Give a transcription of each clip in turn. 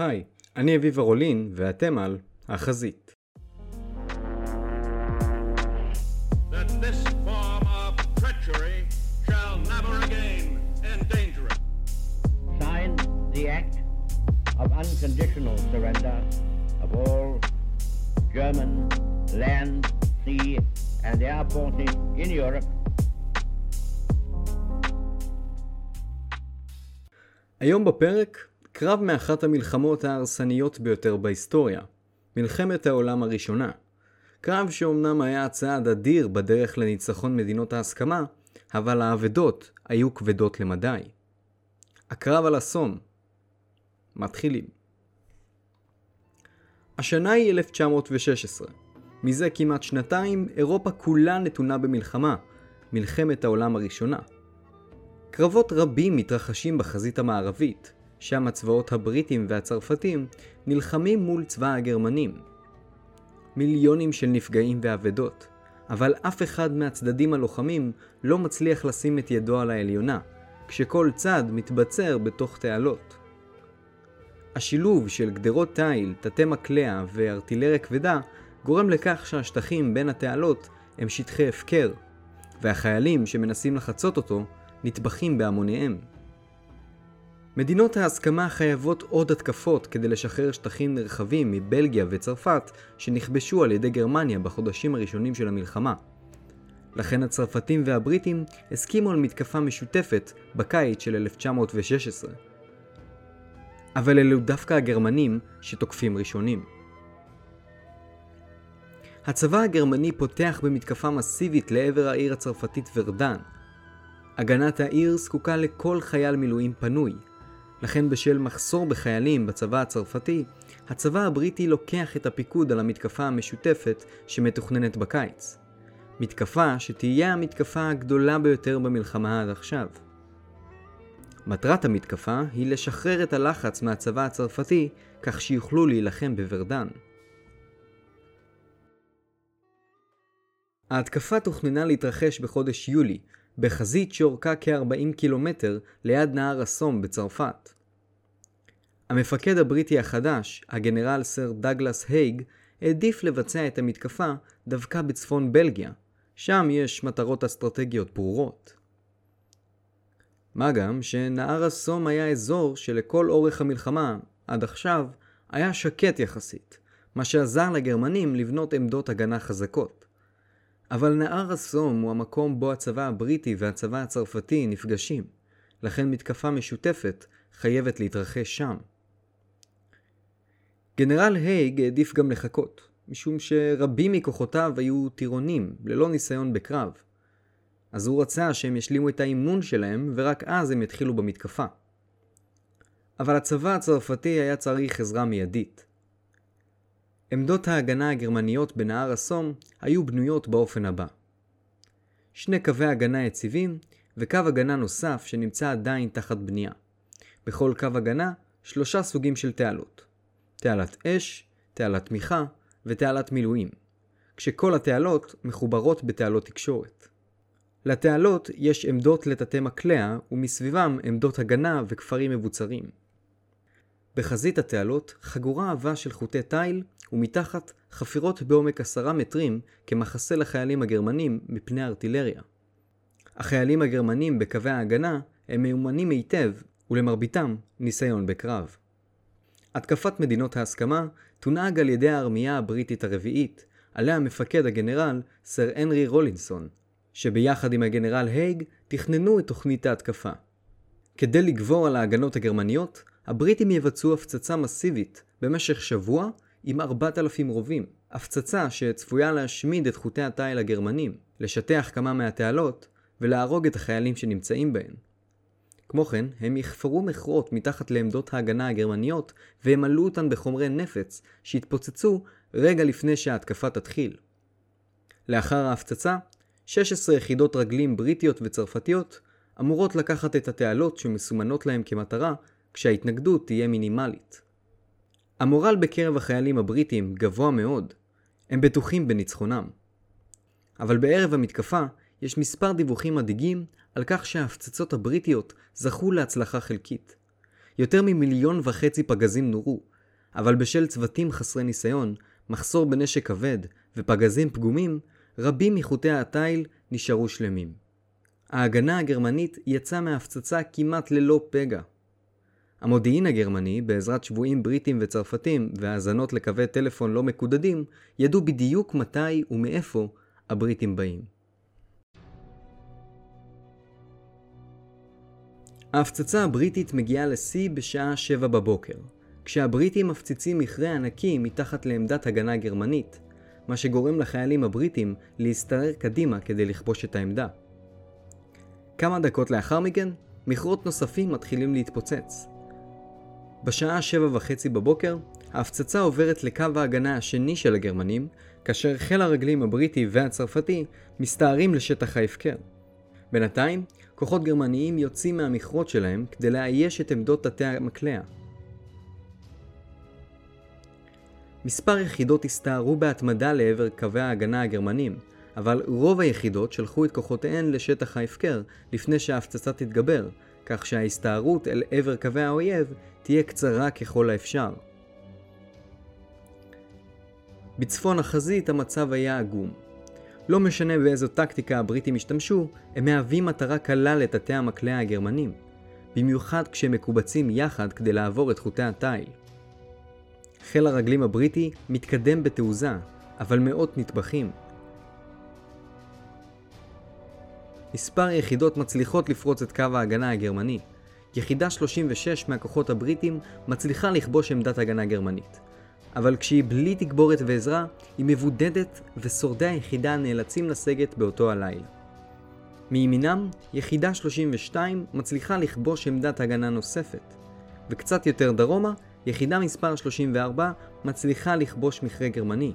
היי, אני אביב הרולין, ואתם על החזית. that this form of treachery shall never again endanger it. sign the act of unconditional surrender of all German land, sea, and air forces in Europe היום בפרק, קרב מאחת המלחמות ההרסניות ביותר בהיסטוריה, מלחמת העולם הראשונה. קרב שאומנם היה צעד אדיר בדרך לניצחון מדינות ההסכמה, אבל האבדות היו כבדות למדי. הקרב על הסום. מתחילים. השנה היא 1916. מזה כמעט שנתיים, אירופה כולה נתונה במלחמה, מלחמת העולם הראשונה. קרבות רבים מתרחשים בחזית המערבית, שם הצבאות הבריטים והצרפתים נלחמים מול צבא הגרמנים. מיליונים של נפגעים ואבדות, אבל אף אחד מהצדדים הלוחמים לא מצליח לשים את ידו על העליונה, כשכל צד מתבצר בתוך תעלות. השילוב של גדרות תיל, תתי מקלע וארטילריה כבדה גורם לכך שהשטחים בין התעלות הם שטחי הפקר, והחיילים שמנסים לחצות אותו נטבחים בהמוניהם. מדינות ההסכמה חייבות עוד התקפות כדי לשחרר שטחים נרחבים מבלגיה וצרפת שנכבשו על ידי גרמניה בחודשים הראשונים של המלחמה. לכן הצרפתים והבריטים הסכימו על מתקפה משותפת בקיץ של 1916. אבל אלו דווקא הגרמנים שתוקפים ראשונים. הצבא הגרמני פותח במתקפה מסיבית לעבר העיר הצרפתית ורדן, הגנת העיר זקוקה לכל חייל מילואים פנוי. לכן בשל מחסור בחיילים בצבא הצרפתי, הצבא הבריטי לוקח את הפיקוד על המתקפה המשותפת שמתוכננת בקיץ. מתקפה שתהיה המתקפה הגדולה ביותר במלחמה עד עכשיו. מטרת המתקפה היא לשחרר את הלחץ מהצבא הצרפתי כך שיוכלו להילחם בוורדן. ההתקפה תוכננה להתרחש בחודש יולי, בחזית שאורכה כ-40 קילומטר ליד נהר הסום בצרפת. המפקד הבריטי החדש, הגנרל סר דגלס הייג, העדיף לבצע את המתקפה דווקא בצפון בלגיה, שם יש מטרות אסטרטגיות ברורות. מה גם שנהר הסום היה אזור שלכל אורך המלחמה, עד עכשיו, היה שקט יחסית, מה שעזר לגרמנים לבנות עמדות הגנה חזקות. אבל נהר הסום הוא המקום בו הצבא הבריטי והצבא הצרפתי נפגשים, לכן מתקפה משותפת חייבת להתרחש שם. גנרל הייג העדיף גם לחכות, משום שרבים מכוחותיו היו טירונים, ללא ניסיון בקרב. אז הוא רצה שהם ישלימו את האימון שלהם, ורק אז הם יתחילו במתקפה. אבל הצבא הצרפתי היה צריך עזרה מיידית. עמדות ההגנה הגרמניות בנהר הסום היו בנויות באופן הבא. שני קווי הגנה יציבים וקו הגנה נוסף שנמצא עדיין תחת בנייה. בכל קו הגנה שלושה סוגים של תעלות. תעלת אש, תעלת תמיכה ותעלת מילואים, כשכל התעלות מחוברות בתעלות תקשורת. לתעלות יש עמדות לתתי מקלע ומסביבם עמדות הגנה וכפרים מבוצרים. בחזית התעלות חגורה עבה של חוטי תיל ומתחת חפירות בעומק עשרה מטרים כמחסה לחיילים הגרמנים מפני ארטילריה. החיילים הגרמנים בקווי ההגנה הם מיומנים היטב ולמרביתם ניסיון בקרב. התקפת מדינות ההסכמה תונהג על ידי הארמייה הבריטית הרביעית, עליה מפקד הגנרל סר הנרי רולינסון, שביחד עם הגנרל הייג תכננו את תוכנית ההתקפה. כדי לגבור על ההגנות הגרמניות, הבריטים יבצעו הפצצה מסיבית במשך שבוע עם 4,000 רובים. הפצצה שצפויה להשמיד את חוטי התיל הגרמנים, לשטח כמה מהתעלות ולהרוג את החיילים שנמצאים בהן. כמו כן, הם יחפרו מכרות מתחת לעמדות ההגנה הגרמניות וימלאו אותן בחומרי נפץ שהתפוצצו רגע לפני שההתקפה תתחיל. לאחר ההפצצה, 16 יחידות רגלים בריטיות וצרפתיות אמורות לקחת את התעלות שמסומנות להם כמטרה כשההתנגדות תהיה מינימלית. המורל בקרב החיילים הבריטים גבוה מאוד, הם בטוחים בניצחונם. אבל בערב המתקפה יש מספר דיווחים מדאיגים על כך שההפצצות הבריטיות זכו להצלחה חלקית. יותר ממיליון וחצי פגזים נורו, אבל בשל צוותים חסרי ניסיון, מחסור בנשק כבד ופגזים פגומים, רבים מחוטי התיל נשארו שלמים. ההגנה הגרמנית יצאה מההפצצה כמעט ללא פגע. המודיעין הגרמני, בעזרת שבויים בריטים וצרפתים והאזנות לקווי טלפון לא מקודדים, ידעו בדיוק מתי ומאיפה הבריטים באים. ההפצצה הבריטית מגיעה לשיא בשעה 7 בבוקר, כשהבריטים מפציצים מכרה ענקי מתחת לעמדת הגנה גרמנית, מה שגורם לחיילים הבריטים להסתרר קדימה כדי לכבוש את העמדה. כמה דקות לאחר מכן, מכרות נוספים מתחילים להתפוצץ. בשעה שבע וחצי בבוקר, ההפצצה עוברת לקו ההגנה השני של הגרמנים, כאשר חיל הרגלים הבריטי והצרפתי מסתערים לשטח ההפקר. בינתיים, כוחות גרמניים יוצאים מהמכרות שלהם כדי לאייש את עמדות תתי המקלע. מספר יחידות הסתערו בהתמדה לעבר קווי ההגנה הגרמנים, אבל רוב היחידות שלחו את כוחותיהן לשטח ההפקר לפני שההפצצה תתגבר, כך שההסתערות אל עבר קווי האויב תהיה קצרה ככל האפשר. בצפון החזית המצב היה עגום. לא משנה באיזו טקטיקה הבריטים השתמשו, הם מהווים מטרה קלה לתתי המקלע הגרמנים, במיוחד כשהם מקובצים יחד כדי לעבור את חוטי התיל. חיל הרגלים הבריטי מתקדם בתעוזה, אבל מאות נטבחים. מספר יחידות מצליחות לפרוץ את קו ההגנה הגרמני. יחידה 36 מהכוחות הבריטים מצליחה לכבוש עמדת הגנה גרמנית. אבל כשהיא בלי תגבורת ועזרה, היא מבודדת ושורדי היחידה נאלצים לסגת באותו הלילה. מימינם, יחידה 32 מצליחה לכבוש עמדת הגנה נוספת, וקצת יותר דרומה, יחידה מספר 34 מצליחה לכבוש מכרה גרמני.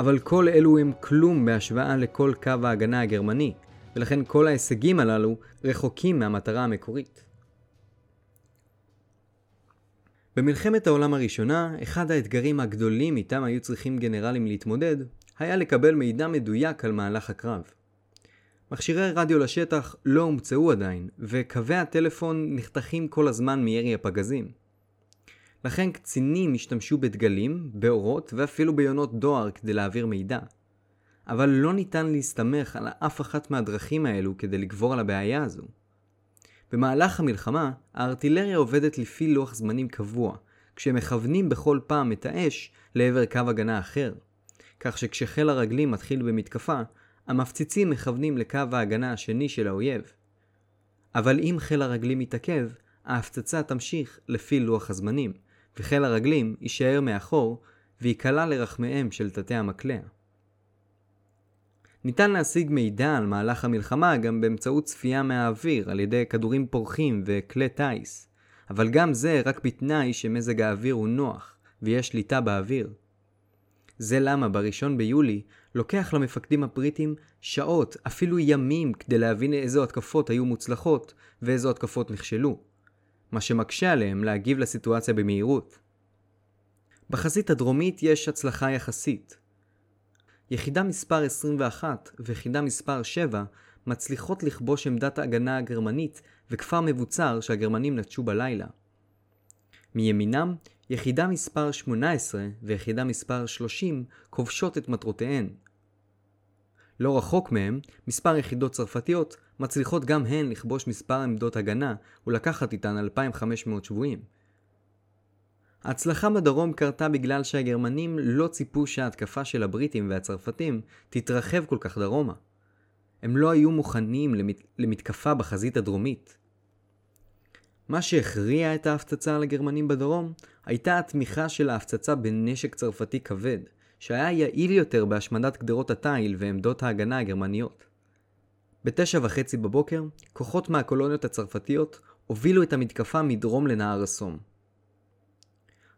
אבל כל אלו הם כלום בהשוואה לכל קו ההגנה הגרמני, ולכן כל ההישגים הללו רחוקים מהמטרה המקורית. במלחמת העולם הראשונה, אחד האתגרים הגדולים איתם היו צריכים גנרלים להתמודד, היה לקבל מידע מדויק על מהלך הקרב. מכשירי רדיו לשטח לא הומצאו עדיין, וקווי הטלפון נחתכים כל הזמן מירי הפגזים. לכן קצינים השתמשו בדגלים, באורות ואפילו ביונות דואר כדי להעביר מידע. אבל לא ניתן להסתמך על אף אחת מהדרכים האלו כדי לגבור על הבעיה הזו. במהלך המלחמה, הארטילריה עובדת לפי לוח זמנים קבוע, כשמכוונים בכל פעם את האש לעבר קו הגנה אחר. כך שכשחיל הרגלים מתחיל במתקפה, המפציצים מכוונים לקו ההגנה השני של האויב. אבל אם חיל הרגלים מתעכב, ההפצצה תמשיך לפי לוח הזמנים, וחיל הרגלים יישאר מאחור וייקלע לרחמיהם של תתי המקלע. ניתן להשיג מידע על מהלך המלחמה גם באמצעות צפייה מהאוויר על ידי כדורים פורחים וכלי טיס, אבל גם זה רק בתנאי שמזג האוויר הוא נוח ויש שליטה באוויר. זה למה בראשון ביולי לוקח למפקדים הבריטים שעות, אפילו ימים, כדי להבין איזו התקפות היו מוצלחות ואיזו התקפות נכשלו. מה שמקשה עליהם להגיב לסיטואציה במהירות. בחזית הדרומית יש הצלחה יחסית. יחידה מספר 21 ויחידה מספר 7 מצליחות לכבוש עמדת ההגנה הגרמנית וכפר מבוצר שהגרמנים נטשו בלילה. מימינם, יחידה מספר 18 ויחידה מספר 30 כובשות את מטרותיהן. לא רחוק מהם, מספר יחידות צרפתיות מצליחות גם הן לכבוש מספר עמדות הגנה ולקחת איתן 2,500 שבויים. ההצלחה בדרום קרתה בגלל שהגרמנים לא ציפו שההתקפה של הבריטים והצרפתים תתרחב כל כך דרומה. הם לא היו מוכנים למת... למתקפה בחזית הדרומית. מה שהכריע את ההפצצה על הגרמנים בדרום הייתה התמיכה של ההפצצה בנשק צרפתי כבד, שהיה יעיל יותר בהשמדת גדרות התיל ועמדות ההגנה הגרמניות. בתשע וחצי בבוקר, כוחות מהקולוניות הצרפתיות הובילו את המתקפה מדרום לנהר הסום.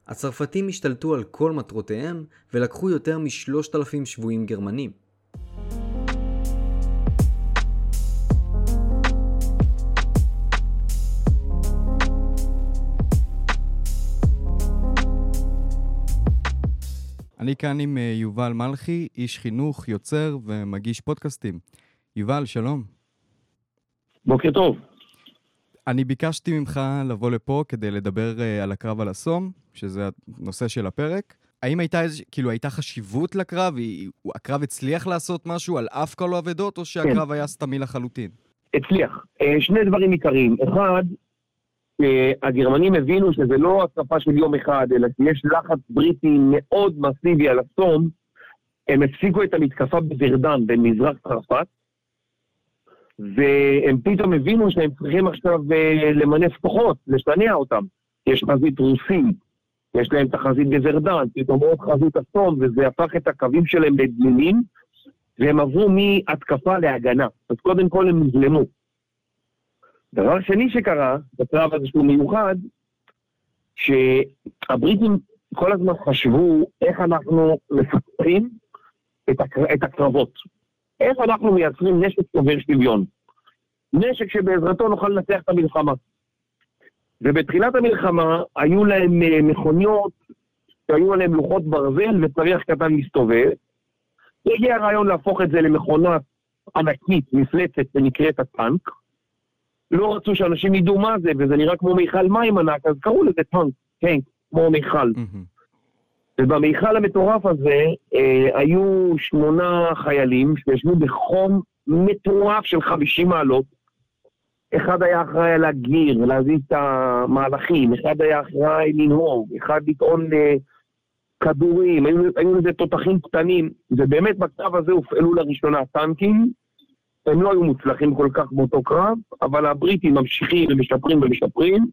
הצרפתים השתלטו על כל מטרותיהם ולקחו יותר משלושת אלפים שבויים גרמנים. אני כאן עם אה, יובל מלכי, איש חינוך, יוצר ומגיש פודקאסטים. יובל, שלום. בוקר טוב. אני ביקשתי ממך לבוא לפה כדי לדבר uh, על הקרב על הסום, שזה הנושא של הפרק. האם הייתה איז... כאילו, הייתה חשיבות לקרב? היא... הקרב הצליח לעשות משהו על אף כל האבדות, או שהקרב כן. היה סתמי לחלוטין? הצליח. אה, שני דברים עיקריים. אחד, אה, הגרמנים הבינו שזה לא התקפה של יום אחד, אלא שיש לחץ בריטי מאוד מסיבי על הסום. הם הפסיקו את המתקפה בוורדן, במזרח צרפת, והם פתאום הבינו שהם צריכים עכשיו אה, למנף כוחות, לשנע אותם. יש חזית רוסית, יש להם את החזית בוורדן, פתאום עוד חזית הסום, וזה הפך את הקווים שלהם לדלילים, והם עברו מהתקפה להגנה. אז קודם כל הם נבלמו. דבר שני שקרה, בקרב הזה שהוא מיוחד, שהבריטים כל הזמן חשבו איך אנחנו מפתחים את, הקר... את הקרבות. איך אנחנו מייצרים נשק שובר שוויון. נשק שבעזרתו נוכל לנצח את המלחמה. ובתחילת המלחמה היו להם אה, מכוניות שהיו עליהם לוחות ברזל וצריח קטן מסתובב. הגיע הרעיון להפוך את זה למכונה ענקית, מפלצת, שנקראת הטנק. לא רצו שאנשים ידעו מה זה, וזה נראה כמו מיכל מים ענק, אז קראו לזה טנק, כן, כמו מיכל. ובמיכל המטורף הזה אה, היו שמונה חיילים שישבו בחום מטורף של 50 מעלות. אחד היה אחראי על הגיר, להזיז את המהלכים, אחד היה אחראי לנהוג, אחד לטעון אה, כדורים, היו, היו לזה תותחים קטנים, ובאמת בקרב הזה הופעלו לראשונה טנקים. הם לא היו מוצלחים כל כך באותו קרב, אבל הבריטים ממשיכים ומשפרים ומשפרים.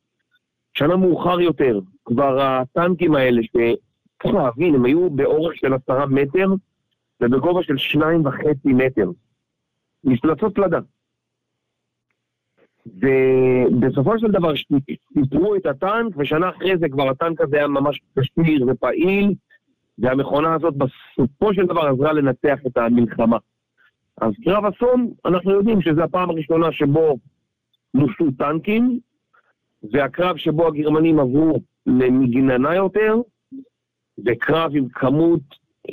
שנה מאוחר יותר, כבר הטנקים האלה, שצריך להבין, הם היו באורך של עשרה מטר ובגובה של שניים וחצי מטר. מפלצות פלדה. ובסופו של דבר שיפרו את הטנק, ושנה אחרי זה כבר הטנק הזה היה ממש כשיר ופעיל, והמכונה הזאת בסופו של דבר עזרה לנצח את המלחמה. אז קרב אסון, אנחנו יודעים שזו הפעם הראשונה שבו נוסו טנקים, והקרב שבו הגרמנים עברו למגננה יותר, זה קרב עם כמות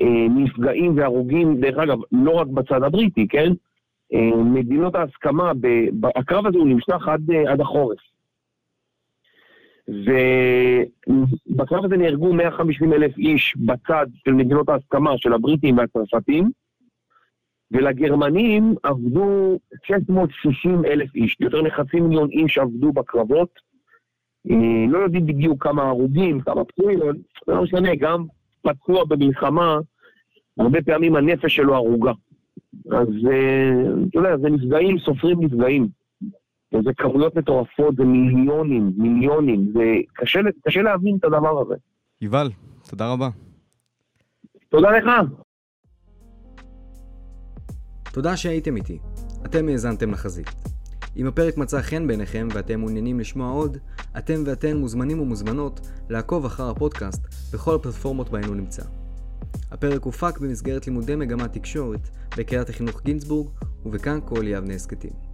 אה, נפגעים והרוגים, דרך אגב, לא רק בצד הבריטי, כן? אה, מדינות ההסכמה, ב, ב, הקרב הזה הוא נמשך עד, אה, עד החורף. ובקרב הזה נהרגו 150 אלף איש בצד של מדינות ההסכמה, של הבריטים והצרפתים, ולגרמנים עבדו 660 אלף איש, יותר מחצי מיליון איש עבדו בקרבות. אה, לא יודעים בדיוק כמה הרוגים, כמה פצועים, אבל זה לא משנה, גם פצוע במלחמה, הרבה פעמים הנפש שלו הרוגה. אז אה, אתה יודע, זה נפגעים, סופרים נפגעים. וזה כמויות מטורפות, זה מיליונים, מיליונים, זה קשה, קשה להבין את הדבר הזה. יובל, תודה רבה. תודה לך. תודה שהייתם איתי. אתם האזנתם לחזית. אם הפרק מצא חן בעיניכם ואתם מעוניינים לשמוע עוד, אתם ואתן מוזמנים ומוזמנות לעקוב אחר הפודקאסט בכל הפלטפורמות בהן הוא נמצא. הפרק הופק במסגרת לימודי מגמת תקשורת בקריית החינוך גינזבורג ובכאן כל יבנה הסכתים.